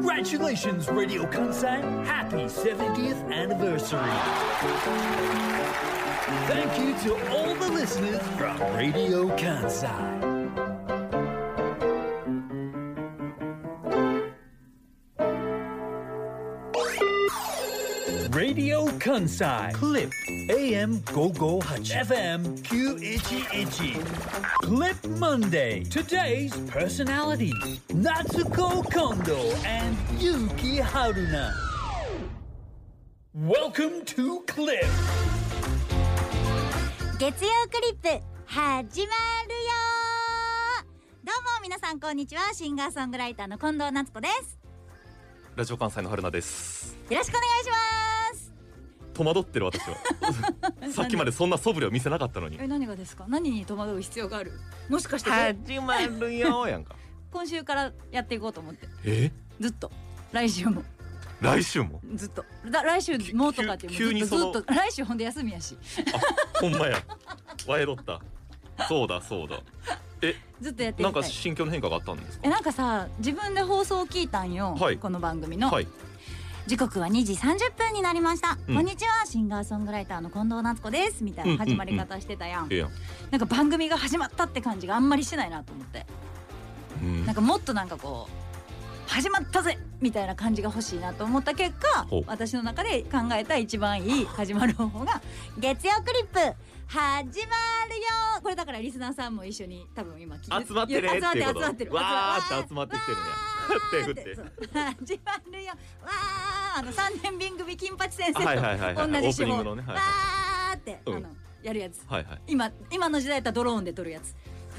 Congratulations, Radio Kansai. Happy 70th anniversary. Thank you to all the listeners from Radio Kansai. 関西クリップ AM558FM911CLIP MondayToday's personality 夏子近藤 and 結城春奈 Welcome to CLIP. 月曜クリップ始まるよ。どうも皆さんこんにちは。シンガーソングライターの近藤夏子です。ラジオ関西の春奈です。よろしくお願いします。戸惑ってる私は。さっきまでそんな素振りを見せなかったのに。え何がですか？何に戸惑う必要がある？もしかして、始まるよやんか。今週からやっていこうと思って。え？ずっと。来週も。来週も？ずっと。だ来週もとかっていう急にずっと。そのずっと。来週ほんで休みやし。ほんまや。わえろった。そうだそうだ。えずっとやってい。なんか心境の変化があったんですか？えなんかさ自分で放送を聞いたんよ、はい。この番組の、はい時刻は2時30分になりました、うん。こんにちは。シンガーソングライターの近藤夏子です。みたいな始まり方してたやん,、ええや。んなんか番組が始まったって感じがあんまりしてないなと思って。うん。なんかもっとなんかこう始まったぜ。みたいな感じが欲しいなと思った結果私の中で考えた一番いい始まる方法が月曜クリップ。始まるよこれだからリスナーさんも一緒に多分今集まってねっていうこと。集まってる。わーって集まってきてるね手振って。始まるよ。わーあの三年瓶組金八先生と同じ手法わーって、うん。あのやるやつ。はいはい。今今の時代だったらドローンで撮るやつ。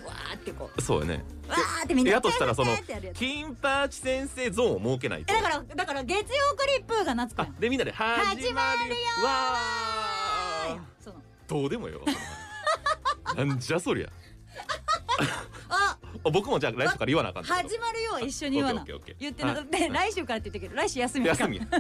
わーってこう。そうよね。わーってみんなやとしたらその金八先生ゾーンを設けないだからだから月曜クリップが夏子でみんなで始まるよわー。どうでもよ なんじゃそりゃ僕もじゃあ来週から言わなあかん始まるよは一緒に言わな。言ってなはい。で来週からって言ったけど来週休み。か休み。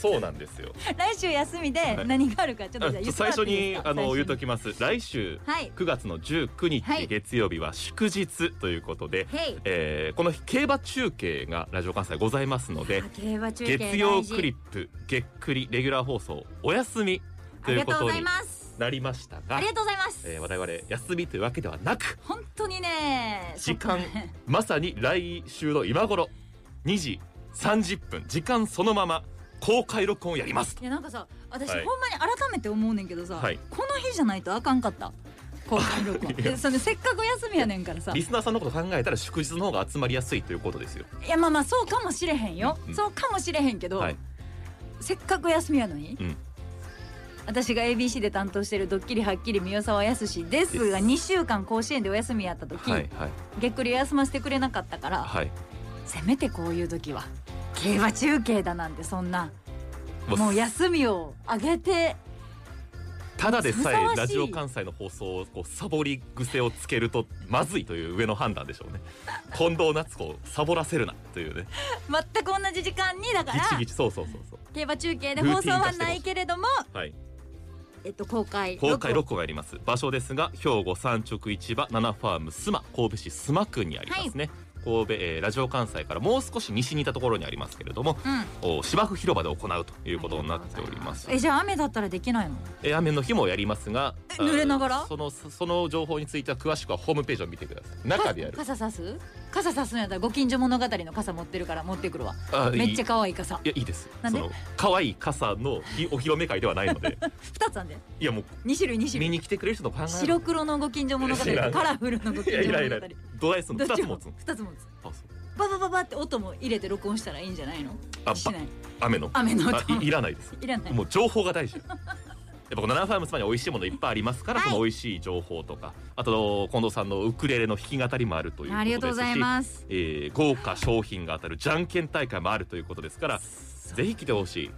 そうなんですよ。来週休みではい。何があるかちょっとじゃあ言っても最初にあの言うときます。来週はい。9月の19日、はい。月曜日は祝日ということで、へい。えーこの日競馬中継がラジオ関西ございますので競馬中継月曜クリップ月クリレギュラー放送お休みとありがとうございいうことにますなりましたがありがとうございます、えー我々休みというわけではなく本当にね時間まさに来週の今頃2時30分時間そのまま公開録音をやりますと。いやなんかさ私、はい。ほんまに改めて思うねんけどさ、はい。この日じゃないとあかんかった。公開録音。でそのせっかく休みやねんからさ。リスナーさんのこと考えたら祝日の方が集まりやすいということですよ。いやまあまあそうかもしれへんよ、うん。そうかもしれへんけど、はい。せっかく休みやのに、うん私が ABC で担当してる「ドッキリはっきり宮沢康です」が2週間甲子園でお休みやった時、はいはい。げっくり休ませてくれなかったから、はい。せめてこういう時は競馬中継だなんてそんなもう休みをあげてただでさえラジオ関西の放送をこうサボり癖をつけるとまずいという上の判断でしょうね。近藤夏子をサボらせるなというね。全く同じ時間にだからギチギチそうそうそうそ競馬中継で放送はないけれども、うはいえっと、公開公開録6個があります。場所ですが兵庫産直市場ナナファームスマ神戸市須磨区にありますね、神戸、えーラジオ関西からもう少し西にいたところにありますけれども音うん。お芝生広場で行うということになっております。えじゃあ雨だったらできないの？えー雨の日もやりますがえ濡れながら？あそのその情報については詳しくはホームページを見てください。中でやる。か傘さす？傘さすんやったらご近所物語の傘持ってるから持ってくるわ。あめっちゃ可愛い傘。いやいいです。なんで？その可愛い傘のひお披露目会ではないので。二つあんでいやもう二種類二種類。見に来てくれる人の考え。白黒のご近所物語といらん。カラフルのごい近所物語。やいらんいらんどないすんのど二つ持つの二つ持つあそうババババって音も入れて録音したらいいんじゃないのあばしない雨の雨の音あいいらないですいらないもう。情報が大事やっぱこのナナファームスマに美味しいものいっぱいありますから、はい。その美味しい情報とかあと近藤さんのウクレレの弾き語りもあるということですしありがとうございます。えー豪華商品が当たるじゃんけん大会もあるということですからぜひ来てほしい。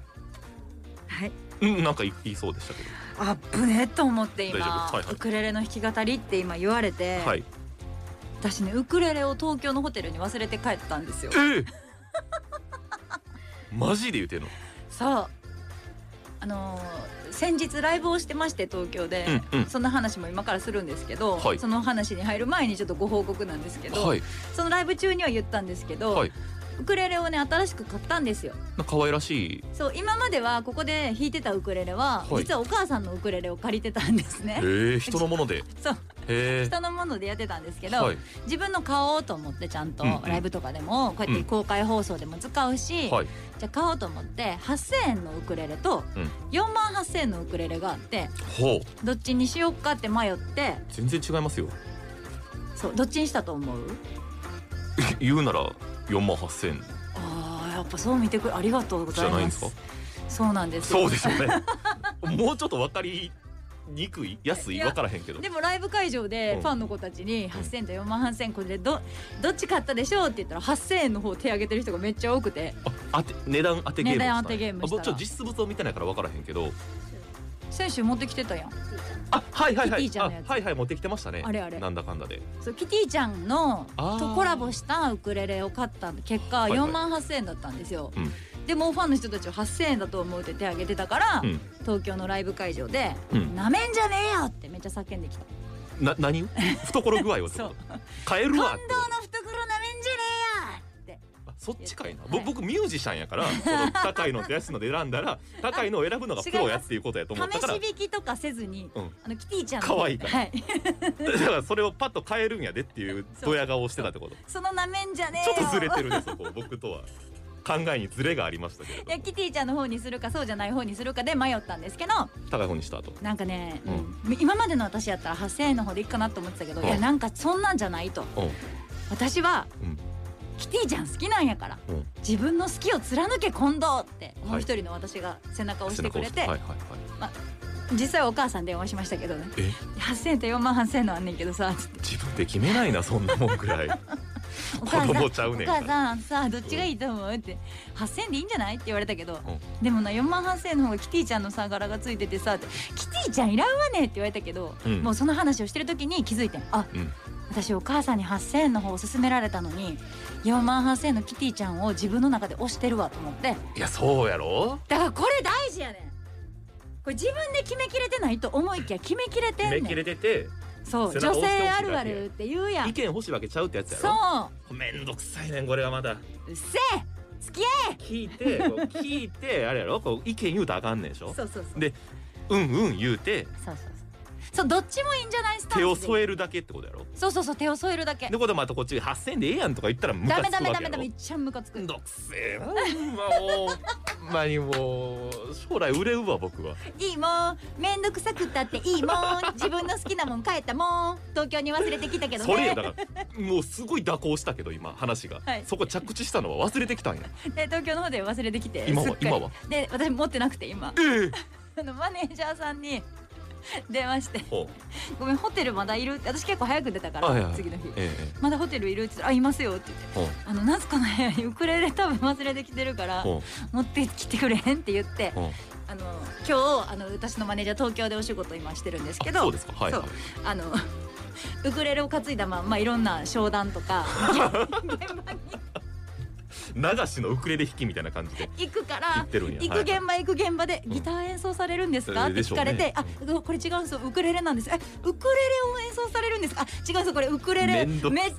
はい。うんなんか言いそうでしたけあぶねっと思って今、はいはい。ウクレレの弾き語りって今言われて、どはい。私ねウクレレを東京のホテルに忘れて帰ったんですよ。ええ マジで言うてんの？そうあのー先日ライブをしてまして東京で、うんうん。そんな話も今からするんですけど、はい。その話に入る前にちょっとご報告なんですけど、はい。そのライブ中には言ったんですけど、はい。ウクレレをね新しく買ったんですよ。可愛らしい。そう今まではここで弾いてたウクレレは、はい。実はお母さんのウクレレを借りてたんですね。へえ人のもので。そう人のものでやってたんですけど、はい。自分の買おうと思ってちゃんとうんうん。ライブとかでもこうやって公開放送でも使うし、はい。じゃあ買おうと思って8,000円のウクレレとうん。4万8,000円のウクレレがあってほう。どっちにしようかって迷って全然違いますよ。そうどっちにしたと思う？言うなら4万8000円。あーやっぱそう見てくれありがとうございます。じゃないんですか？そうなんですよ。そうでしょうね。もうちょっと分かりにくい？安い？いや分からへんけど。でもライブ会場でうん。ファンの子たちに8,000と4万8,000円これでどどっち買ったでしょうって言ったら8,000円の方手挙げてる人がめっちゃ多くて。あ当て値段当てゲーム値段当てゲームした。らちょっと実物を見てないから分からへんけど。先週持ってきてたやん。あはいはいはい。あキティちゃんのやつ。はいはい持ってきてましたね。あれあれ。なんだかんだで。そうキティちゃんのとコラボしたウクレレを買った結果いはい。4万8,000円だったんですよ、うんでもうファンの人たちは8,000円だと思うって手挙げてたから、うん。東京のライブ会場でうん「な、めんじゃねえよ!」ってめっちゃ叫んできた。な何懐具合をって そう。こと買える近わってこの懐なめんじゃねえよって。あそっちかいな、はいぼ僕ミュージシャンやから この高いのと安いので選んだら高いのを選ぶのがプロやっていうことやと思ったから。試し引きとかせずに、うん。あのキティちゃんの可愛いから。はい、だからそれをパッと変えるんやでっていうドヤ顔をしてたってこと。そのなめんじゃねえよ。ちょっとずれてるねそこ僕とは考えにズレがありましたけれどいやキティちゃんの方にするかそうじゃない方にするかで迷ったんですけど高い方にした後。なんかね、ううん。今までの私やったら8,000円の方でいいかなと思ってたけど、うん。いやなんかそんなんじゃないと。うん。私は、うん。キティちゃん好きなんやから、うん。自分の好きを貫け近藤ってもう一人の私が背中を押してくれて、はいはいはい。実際お母さん電話しましたけどね。え？8,000円と4万8,000円のあんねんけどさ自分で決めないなそんなもんぐらいお母さんちゃうね母さんさどっちがいいと思うって。8,000円でいいんじゃない？って言われたけど、んでもな4万8,000円の方がキティちゃんのさ柄がついててさってキティちゃんいらんわねって言われたけど、うん。もうその話をしてる時に気づいてん。あ、うん。私お母さんに8,000円の方を勧められたのに4万8,000円のキティちゃんを自分の中で推してるわと思って。いやそうやろ？だからこれ大事やねん。これ自分で決めきれてないと思いきや決めきれてんねん。決めきれててそう女性あるあるって言うやん。意見欲しいわけちゃうってやつやそろうめんどくさいねんこれはまだ。うっせえ付き合聞いてこう聞いてあれやろ？こう意見言うたらあかんねんでしょ？えそうそうそう。でうんうん言うてそうそうそうどっちもいいんじゃない？スタンス手をで添えるだけってことやろ？そうそうそう手を添えるだけ。でこれまたこっち8,000円でええやんとか言ったらムカダメつく。わけやろダメダメ。ダメめっちゃムカつく。どくせえ。なまもう。ほんまにもう将来売れるわ僕は。いいもん。めんどくさくったっていいもん。自分の好きなもん帰ったもん。東京に忘れてきたけどね。それよだからもうすごい蛇行したけど今話が、はい。そこ着地したのは忘れてきたんや。で東京の方で忘れてきて。今はすっかり。今は。で私持ってなくて今。ええ。あのマネージャーさんに 電話して。ほ「ごめんホテルまだいる?」って私結構早く出たから、はいはい次の日。うええ「まだホテルいる?」って言ったら「あいますよ」って。言ってほう「あの夏子の部屋にウクレレ多分忘れてきてるからほ持ってきてくれへん」って言ってあの今日あの私のマネージャー東京でお仕事今してるんですけどあそうですか。はいはい。そう。あのウクレレを担いだままいろんな商談とか 現場に流しのウクレレ弾きみたいな感じで行くか行らってるんや。行く現場行く現場でギター演奏されるんですか、うん。って聞かれて「でしょあこれ違うんですよ。ウクレレなんです」えウクレレを演奏されるんですか？あ違うんですよこれウクレレめっちゃ面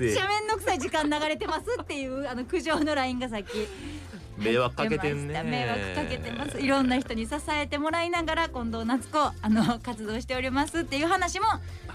倒くさい時間流れてますっていうあの苦情の LINE がさっき迷惑かけてんね。迷惑かけてます。いろんな人に支えてもらいながら近藤夏子あの活動しておりますっていう話も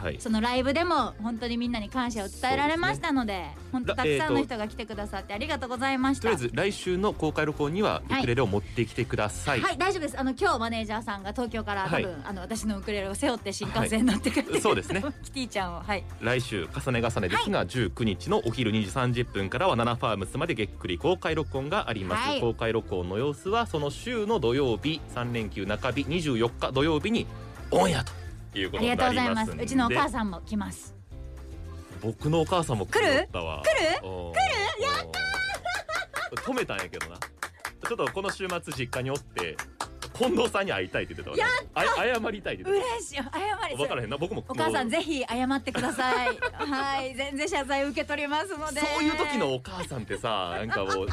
はい。そのライブでも本当にみんなに感謝を伝えられましたので本当たくさんの人が来てくださってありがとうございました、とりあえず来週の公開録音にはウクレレを持ってきてください、はい大丈夫です。あの今日マネージャーさんが東京から多分、はいあの私のウクレレを背負って新幹線に乗ってくれて、そうですね。キティちゃんをはい。来週重ね重ねですが、19日のお昼2時30分からはナナファームスまでげっくり公開録音があります、はい。公開録音の様子はその週の土曜日3連休中日24日土曜日にオンエアということにありがとうなりまんでございます。すうちのお母さんも来ます。僕のお母さんも来る来る？来る？やった止めたんやけどな。ちょっとこの週末実家におって近藤さんに会いたいって言ってたわ、ね、あ謝りたいって言って嬉しい。謝り。た分からへんな。僕もお母さんぜひ謝ってください。はい。全然謝罪受け取りますので。そういう時のお母さんってさなんかもうテ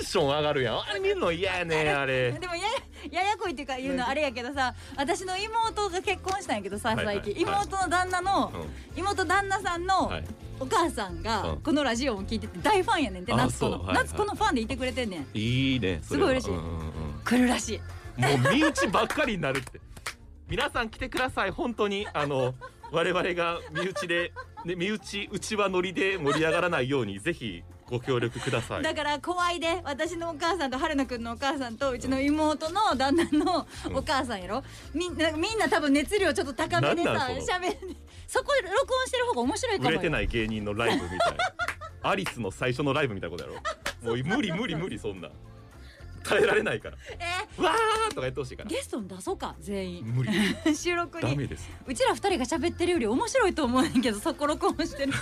ンション上がるやん。あれ見るの嫌やねあれ？でもややややこいっていうか言うのあれやけどさ私の妹が結婚したんやけどさ最近。はい。妹の旦那のうん。妹旦那さんのはい。お母さんがうん。このラジオも聞いてて大ファンやねんってあ夏子の。はいはい。夏子のファンでいてくれてんねん。いいねすごい嬉しい。うんうんうん。来るらしいもう身内ばっかりになるって。皆さん来てください本当に。あの我々が身内で、ね、身内内輪乗りで盛り上がらないようにぜひご協力ください。だから怖いで私のお母さんと春菜くんのお母さんとうちの妹の旦那のお母さんやろ。みんなみんな多分熱量ちょっと高めでさしゃべそこ録音してる方が面白いかもよ。売れてない芸人のライブみたいな。アリスの最初のライブみたいなことやろ。もう無理無理無理そんな耐えられないから。えわーとかやってほしいから。ゲストに出そうか全員。無理。収録に。ダメです。うちら二人が喋ってるより面白いと思うねんけどそこ録音してる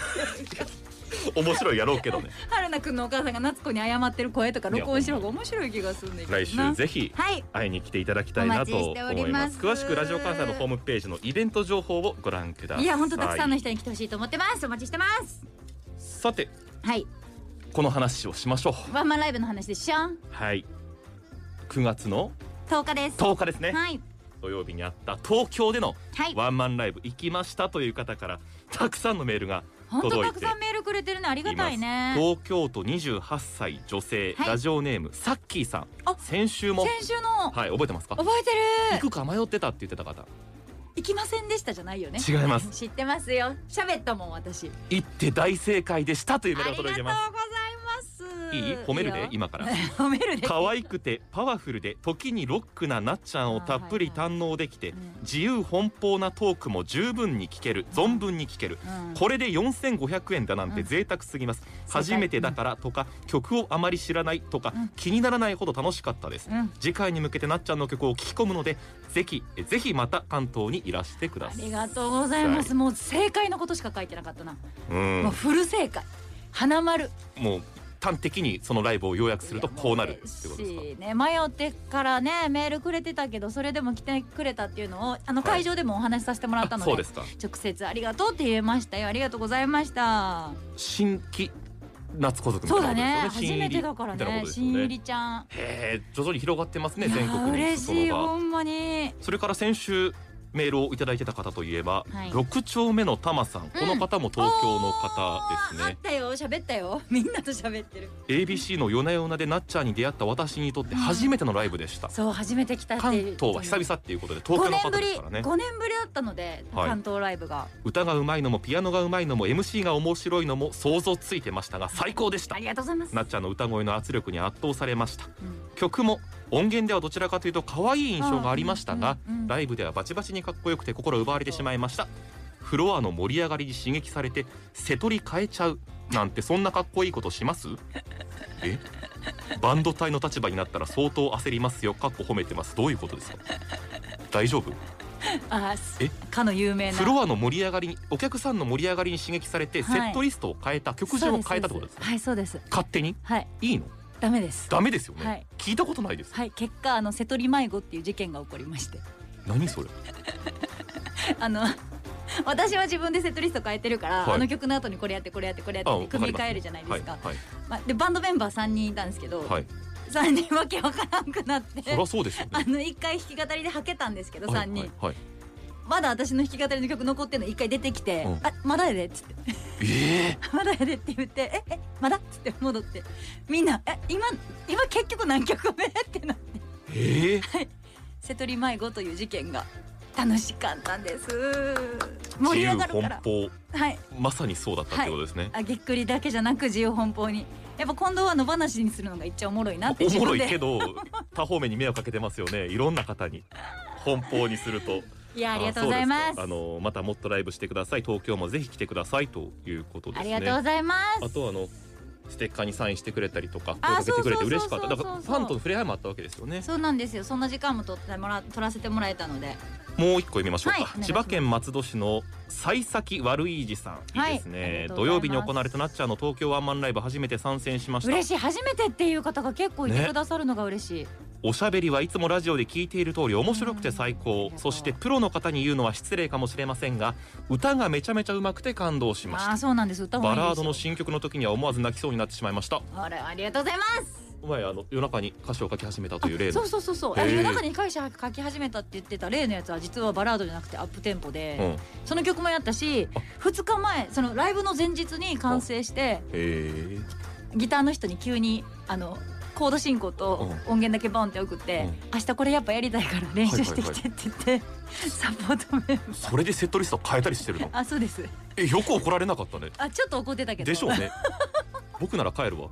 面白いやろうけどね。春菜くんのお母さんが夏子に謝ってる声とか録音してる方が面白い気がするんだけどな。来週ぜひはい。会いに来ていただきたいなと思いります。詳しくラジオ関西のホームページのイベント情報をご覧ください。いや本当たくさんの人に来てほしいと思ってます。お待ちしてます。さて。はい。この話をしましょう。ワンマンライブの話でしょ？はい9月の10日です。10日ですね。はい。土曜日にあった東京でのはい。ワンマンライブ行きましたという方からたくさんのメールが本当たくさんメールくれてるねありがたいね。東京都28歳女性、はい。ラジオネームさっきーさん。あ先週も。先週の。はい覚えてますか？覚えてる。行くか迷ってたって言ってた方。行きませんでしたじゃないよね。違います。知ってますよ。喋ったもん私。行って大正解でしたというメールがありがとうご届いてます。ざいい？い褒めるで今から。褒めるで。可愛くてパワフルで時にロックななっちゃんをたっぷり堪能できてうん。自由奔放なトークも十分に聞ける存分に聞ける。うん。これで4500円だなんてうん。贅沢すぎます、初めてだからとか曲をあまり知らないとか、うん。気にならないほど楽しかったです、うん。次回に向けてなっちゃんの曲を聴き込むのでぜひえぜひまた関東にいらしてくだあさい。りがとうございます。もう正解のことしか書いてなかったな。うん。もうフル正解。花丸。もう端的にそのライブを要約するとこうなるってことですか？ね。迷ってからねメールくれてたけどそれでも来てくれたっていうのをあのはい会場でもお話しさせてもらったので,、あそうですか。直接ありがとうって言えましたよ。ありがとうございました。新規夏子族みたそいうだね。初めてだからね。新入りちゃん。へえ徐々に広がってますね全国に嬉しいほんまに。それから先週メールをいただいてた方といえば、はい。六丁目のタマさん、この方も東京の方ですね。っ、たよ。喋ったよ。みんなと喋ってる。ABC の夜な夜なでなっちゃんに出会った私にとって初めてのライブでした、そう初めて来たって関東は久々っていうことで東京の方5年ぶりですからね。5年ぶりだったので、はい。関東ライブが。歌がうまいのもピアノがうまいのも MC が面白いのも想像ついてましたが最高でした。ありがとうございます、なっちゃんの歌声の圧力に圧倒されました。うん。曲も音源ではどちらかというと可愛い印象がありましたが、ライブではバチバチにかっこよくて心奪われてしまいました。フロアの盛り上がりに刺激されて瀬戸り変えちゃうなんてそんなかっこいいことします？え？バンド隊の立場になったら相当焦りますよ。かっこ褒めてます。どういうことですか？大丈夫？あえ？かの有名な。フロアの盛り上がりにお客さんの盛り上がりに刺激されて、はい。セットリストを変えた曲順を変えたってことですか？はいそうです。勝手に？はい。いいの？ダメです。ダメですよね、はい。聞いたことないです、はい。結果あの瀬戸り迷子っていう事件が起こりまして。何それ？あの私は自分でセットリスト変えてるから、はい。あの曲の後にこれやってこれやってこれやって組み替えるじゃないですか。はい。まあ、でバンドメンバー3人いたんですけど、はい、はい、3人わけわからんくなって。そりゃそうですよね。あの1回弾き語りではけたんですけど3人、はいはいまだ私の弾き語りの曲残ってるの1回出てきてうん「あまだやで」っつって。ええ「まだやで」って言って「ええまだ?」っつって戻って。みんな「え今今結局何曲目?」ってなって。ええ瀬戸り迷子という事件が楽しかったんです。盛り上がるから。自由奔はい。放まさにそうだったってことですね、あぎっくりだけじゃなく自由奔放に。やっぱ今度は野放しにするのが一番おもろいなって。おもろいけど多方面に迷惑かけてますよね。いろんな方に。奔放にするといやありがとうございます。あのまたもっとライブしてください。東京もぜひ来てください。ということですねありがとうございます。あとあのステッカーにサインしてくれたりとか声あかけてくれて嬉しかった。だからファンとの触れ合いもあったわけですよね。そうなんですよ。そんな時間も取ってもら取らせてもらえたので。もう一個読みましょうか、はい千葉県松戸市の幸先悪いじさん、はいいいです。ね土曜日に行われたなっちゃんの東京ワンマンライブ初めて参戦しました。嬉しい。初めてっていう方が結構いてねくださるのが嬉しい、おしゃべりはいつもラジオで聞いている通り面白くて最高。うんそしてプロの方に言うのは失礼かもしれませんが歌がめちゃめちゃ上手くて感動しましあた。あそうなんです。バラードの新曲の時には思わず泣きそうになってしまいました。あれありがとうございます。お前あの夜中に歌詞を書き始めたという例の。そうそうそうそう。夜中に会社書き始めたって言ってた例のやつは実はバラードじゃなくてアップテンポで、うん。その曲もやったしあ2日前そのライブの前日に完成してギターの人に急にあのコード進行と音源だけボンって送って、明日これやっぱやりたいから練習してきてって言って、サポートメンバー。それでセットリスト変えたりしてるの？あそうです。えよく怒られなかったね。あちょっと怒ってたけど。でしょうね。僕なら帰るわ。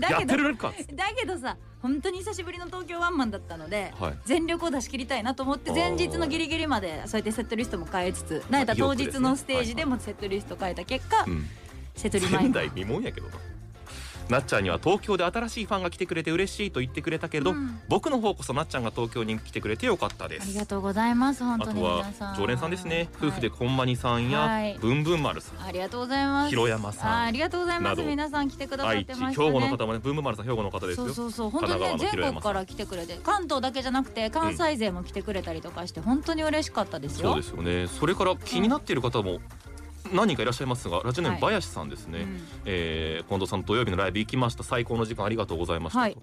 だけどやってるか。だけどさ本当に久しぶりの東京ワンマンだったのではい。全力を出し切りたいなと思って前日のギリギリまでそうやってセットリストも変えつつなんやったら当日のステージでもセットリスト変えた結果うん。セトリマイン前代未聞やけどななっちゃんには東京で新しいファンが来てくれて嬉しいと言ってくれたけれど、うん。僕の方こそなっちゃんが東京に来てくれてよかったでありすがとうございます本当にあとは常連さんですね、夫婦ではいこんまにさんや、はい。ぶんぶん丸さん。ありがとうございます。広山さん。あありがとうございます。皆さん来てくださってました兵庫のね方もねぶんぶん丸さん兵庫の方ですよ。そうそうそう本当にね全国から来てくれて関東だけじゃなくて関西勢も来てくれたりとかして本当に嬉しかったですよ。そうですよね。それから気になっている方も何人かいらっしゃいますがラジオネームはい。林さんですね、うん。えー近藤さん土曜日のライブ行きました。最高の時間ありがとうございましたと、はい。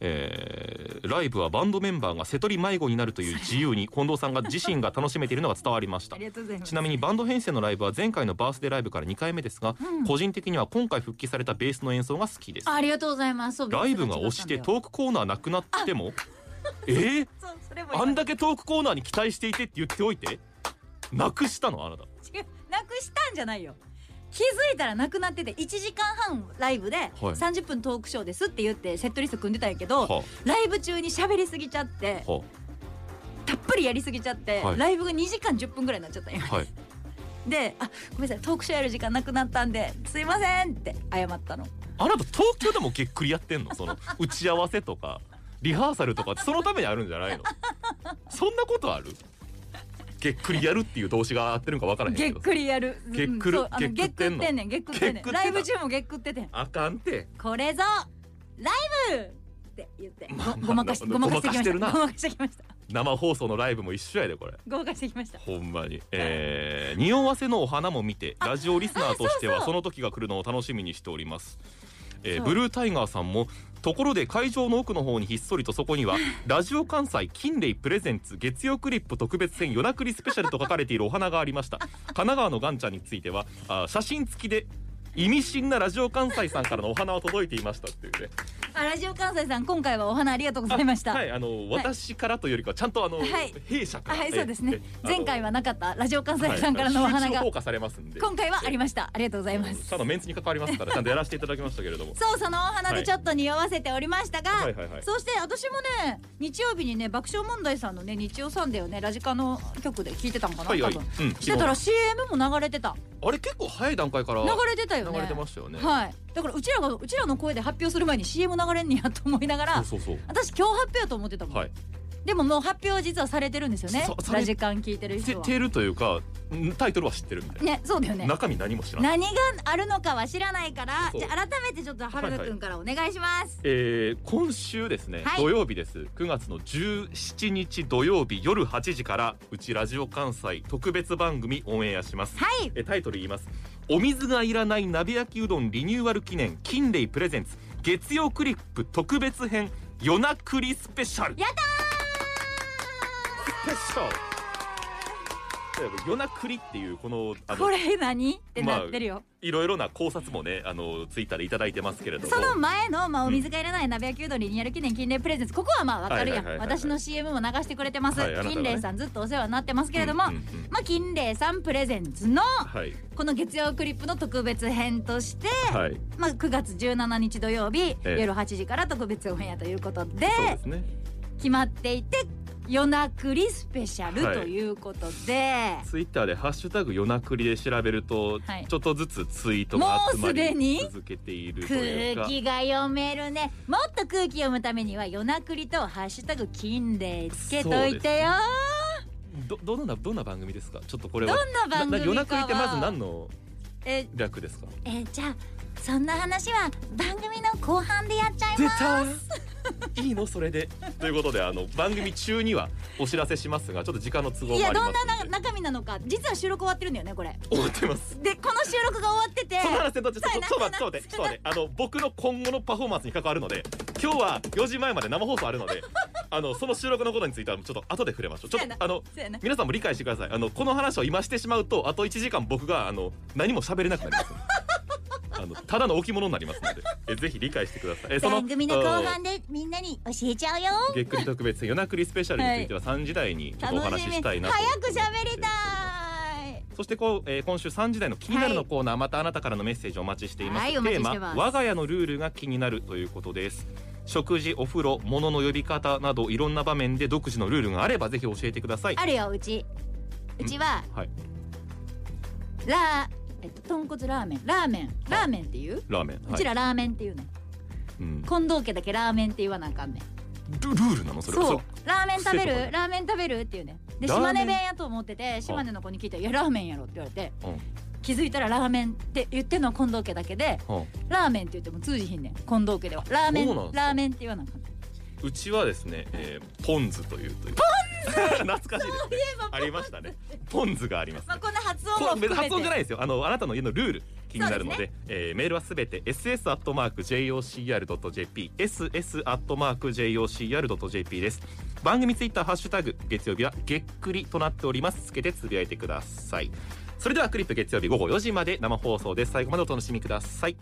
えーライブはバンドメンバーが瀬戸り迷子になるという自由に近藤さんが自身が楽しめているのが伝わりました。ちなみにバンド編成のライブは前回のバースデーライブから2回目ですが、うん。個人的には今回復帰されたベースの演奏が好きです。ありがとうございます。ライブが押してトークコーナーなくなっても？え？ー、あんだけトークコーナーに期待していてって言っておいて？なくしたの？あなたなくしたんじゃないよ。気づいたらなくなってて1時間半ライブで30分トークショーですって言ってセットリスト組んでたんやけど、はライブ中に喋りすぎちゃってあ。はたっぷりやりすぎちゃって、はい。ライブが2時間10分ぐらいになっちゃったんや。あはい。で「あごめんなさいトークショーやる時間なくなったんですいません」って謝ったの。あなた東京でもげっくりやってんの？その打ち合わせとかリハーサルとかそのためにあるんじゃないの？そんなことある？げっくりやるっていう動詞が合ってるんか分からへんげっくりやる。げっくる？うんそうあのげっくくってんねん。げっくってんねげっくってたんライブ中もげっくっててん。あかんて。これぞライブって言って。まあまあごごまかしまあごまかしてきました。ごまかしてるまかしてきました。生放送のライブも一緒やでこれ。ごまかしてきました。ほんまに。えー、匂わせのお花も見てラジオリスナーとしてはその時が来るのを楽しみにしておりますえーブルータイガーさんもところで会場の奥の方にひっそりとそこには ラジオ関西金霊プレゼンツ月曜クリップ特別編夜なくりスペシャルと書かれているお花がありました。神奈川のガンちゃんについてはあ写真付きで意味深なラジオ関西さんからのお花は届いていましたっていうねあラジオ関西さん今回はお花ありがとうございました。はいあの、私からというよりかはちゃんとあの、はい。弊社からはいそうですね。ええ前回はなかったラジオ関西はいさんからのお花が。集中放火されますんで。今回はありました。ありがとうございます。ちゃんとメンツに関わりますからちゃんとやらせていただきましたけれどもそうそのお花でちょっと匂わせておりましたが、そして私もね日曜日にね爆笑問題さんのね日曜サンデーをねラジカの曲で聞いてたんかな、多分。うん、してたら CM も流れてたあれ結構早い段階から流れてたよね。流れてましたよね。はい。だからうちらがうちらの声で発表する前に CM 流れんねやと思いながらそうそう私今日発表やと思ってたもん、そうはいでももう発表実はされてるんですよね？さされラジカン聞いてる人は。ててるというかんタイトルは知ってるみたいな、ねそうだよね。中身何も知らない。何があるのかは知らないからそう。じゃあ改めてちょっと原田くんからお願いします、えー今週ですね、はい。土曜日です。9月の17日土曜日夜8時からうちラジオ関西特別番組オンエアします。はい。えタイトル言います。お水がいらない鍋焼きうどんリニューアル記念金霊プレゼンツ。月曜クリップ特別編夜なくりスペシャル。やったスペシャル夜なくりっていうこのこれ何？ってなってるよ、いろいろな考察もねあのツイッターでいただいてますけれども。その前の、まあ、お水がいらない鍋焼きうどんリニアル記念金霊プレゼンツここはまあわかるやん、私の CM も流してくれてます、はいね。金霊さんずっとお世話になってますけれども、まあ金霊さんプレゼンツのはい。この月曜クリップの特別編として、はい。まあ、9月17日土曜日、ええ。夜8時から特別オンエアということでね。決まっていて夜なくりスペシャルはい。ということで、ツイッターでハッシュタグ夜なくりで調べると、はい。ちょっとずつツイートが集まり続けているというか。空気が読めるね。もっと空気読むためには夜なくりと「ハッシュタグ金霊」つけといてよ、どどんなどんな番組ですか？ちょっとこれは。どんな番組夜なくりってまず何のえ略ですか？えじゃあそんな話は番組の後半でやっちゃいます いいの？それで。ということであの番組中にはお知らせしますがちょっと時間の都合もあいやどんりますので。なな中身なのか実は収録終わってるんだよねこれ。終わってます。でこの収録が終わってて。その話でちょっとちょっと待ってちょっと待ってちょっと待ってあの僕の今後のパフォーマンスに関わるので今日は4時前まで生放送あるので あのその収録のことについてはちょっと後で触れましょう。ちょっとあの皆さんも理解してください。あのこの話を今してしまうとあと1時間僕があの何も喋れなくなりますただの置物になりますのでえぜひ理解してください。えその番組の後あ半でみんなに教えちゃうよ。げっくり特別編夜なくりスペシャルについては3時台にちょっとお話ししたいなと早く喋りたい。そしてこう、えー今週3時台の気になるのコーナー、またあなたからのメッセージをお待ちしています、はいお待テーマ我が家のルールが気になるということです。食事お風呂物の呼び方などいろんな場面で独自のルールがあればぜひ教えてください。あるようち。うちははい。ラーえっと豚骨ラーメン。ラーメン。ラーメンっていう？ラーメン、うちらラーメンっていうねうん、近藤家だけラーメンって言わなあかんねん。ルルールなのそれは。そう。ラーメン食べる？ラーメン食べるっていうね。で島根弁やと思ってて島根の子に聞いたら「いやラーメンやろ」って言われてうん。気づいたらラーメンって言ってんのは近藤家だけでうん。ラーメンって言っても通じひんねん。近藤家では。ラーメンラーメンって言わなあかん。うちはですね、えー、ポン酢というという。ポン酢 懐かしいですね。ありましたね。ポン酢があります、まあこんな発音こも含発音じゃないですよ。あのあなたの家のルール気になるのでそうえーメールはすべて ss アットマーク jocr.jp ss アットマーク jocr.jp です。番組ツイッターハッシュタグ月曜日はげっくりとなっております。つけてつぶやいてください。それではクリップ月曜日午後4時まで生放送です。最後までお楽しみください